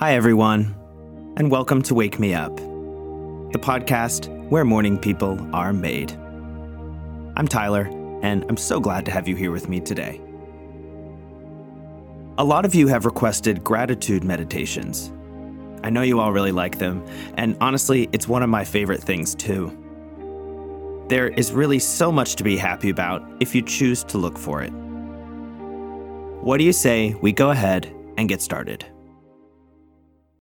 Hi, everyone, and welcome to Wake Me Up, the podcast where morning people are made. I'm Tyler, and I'm so glad to have you here with me today. A lot of you have requested gratitude meditations. I know you all really like them, and honestly, it's one of my favorite things too. There is really so much to be happy about if you choose to look for it. What do you say we go ahead and get started?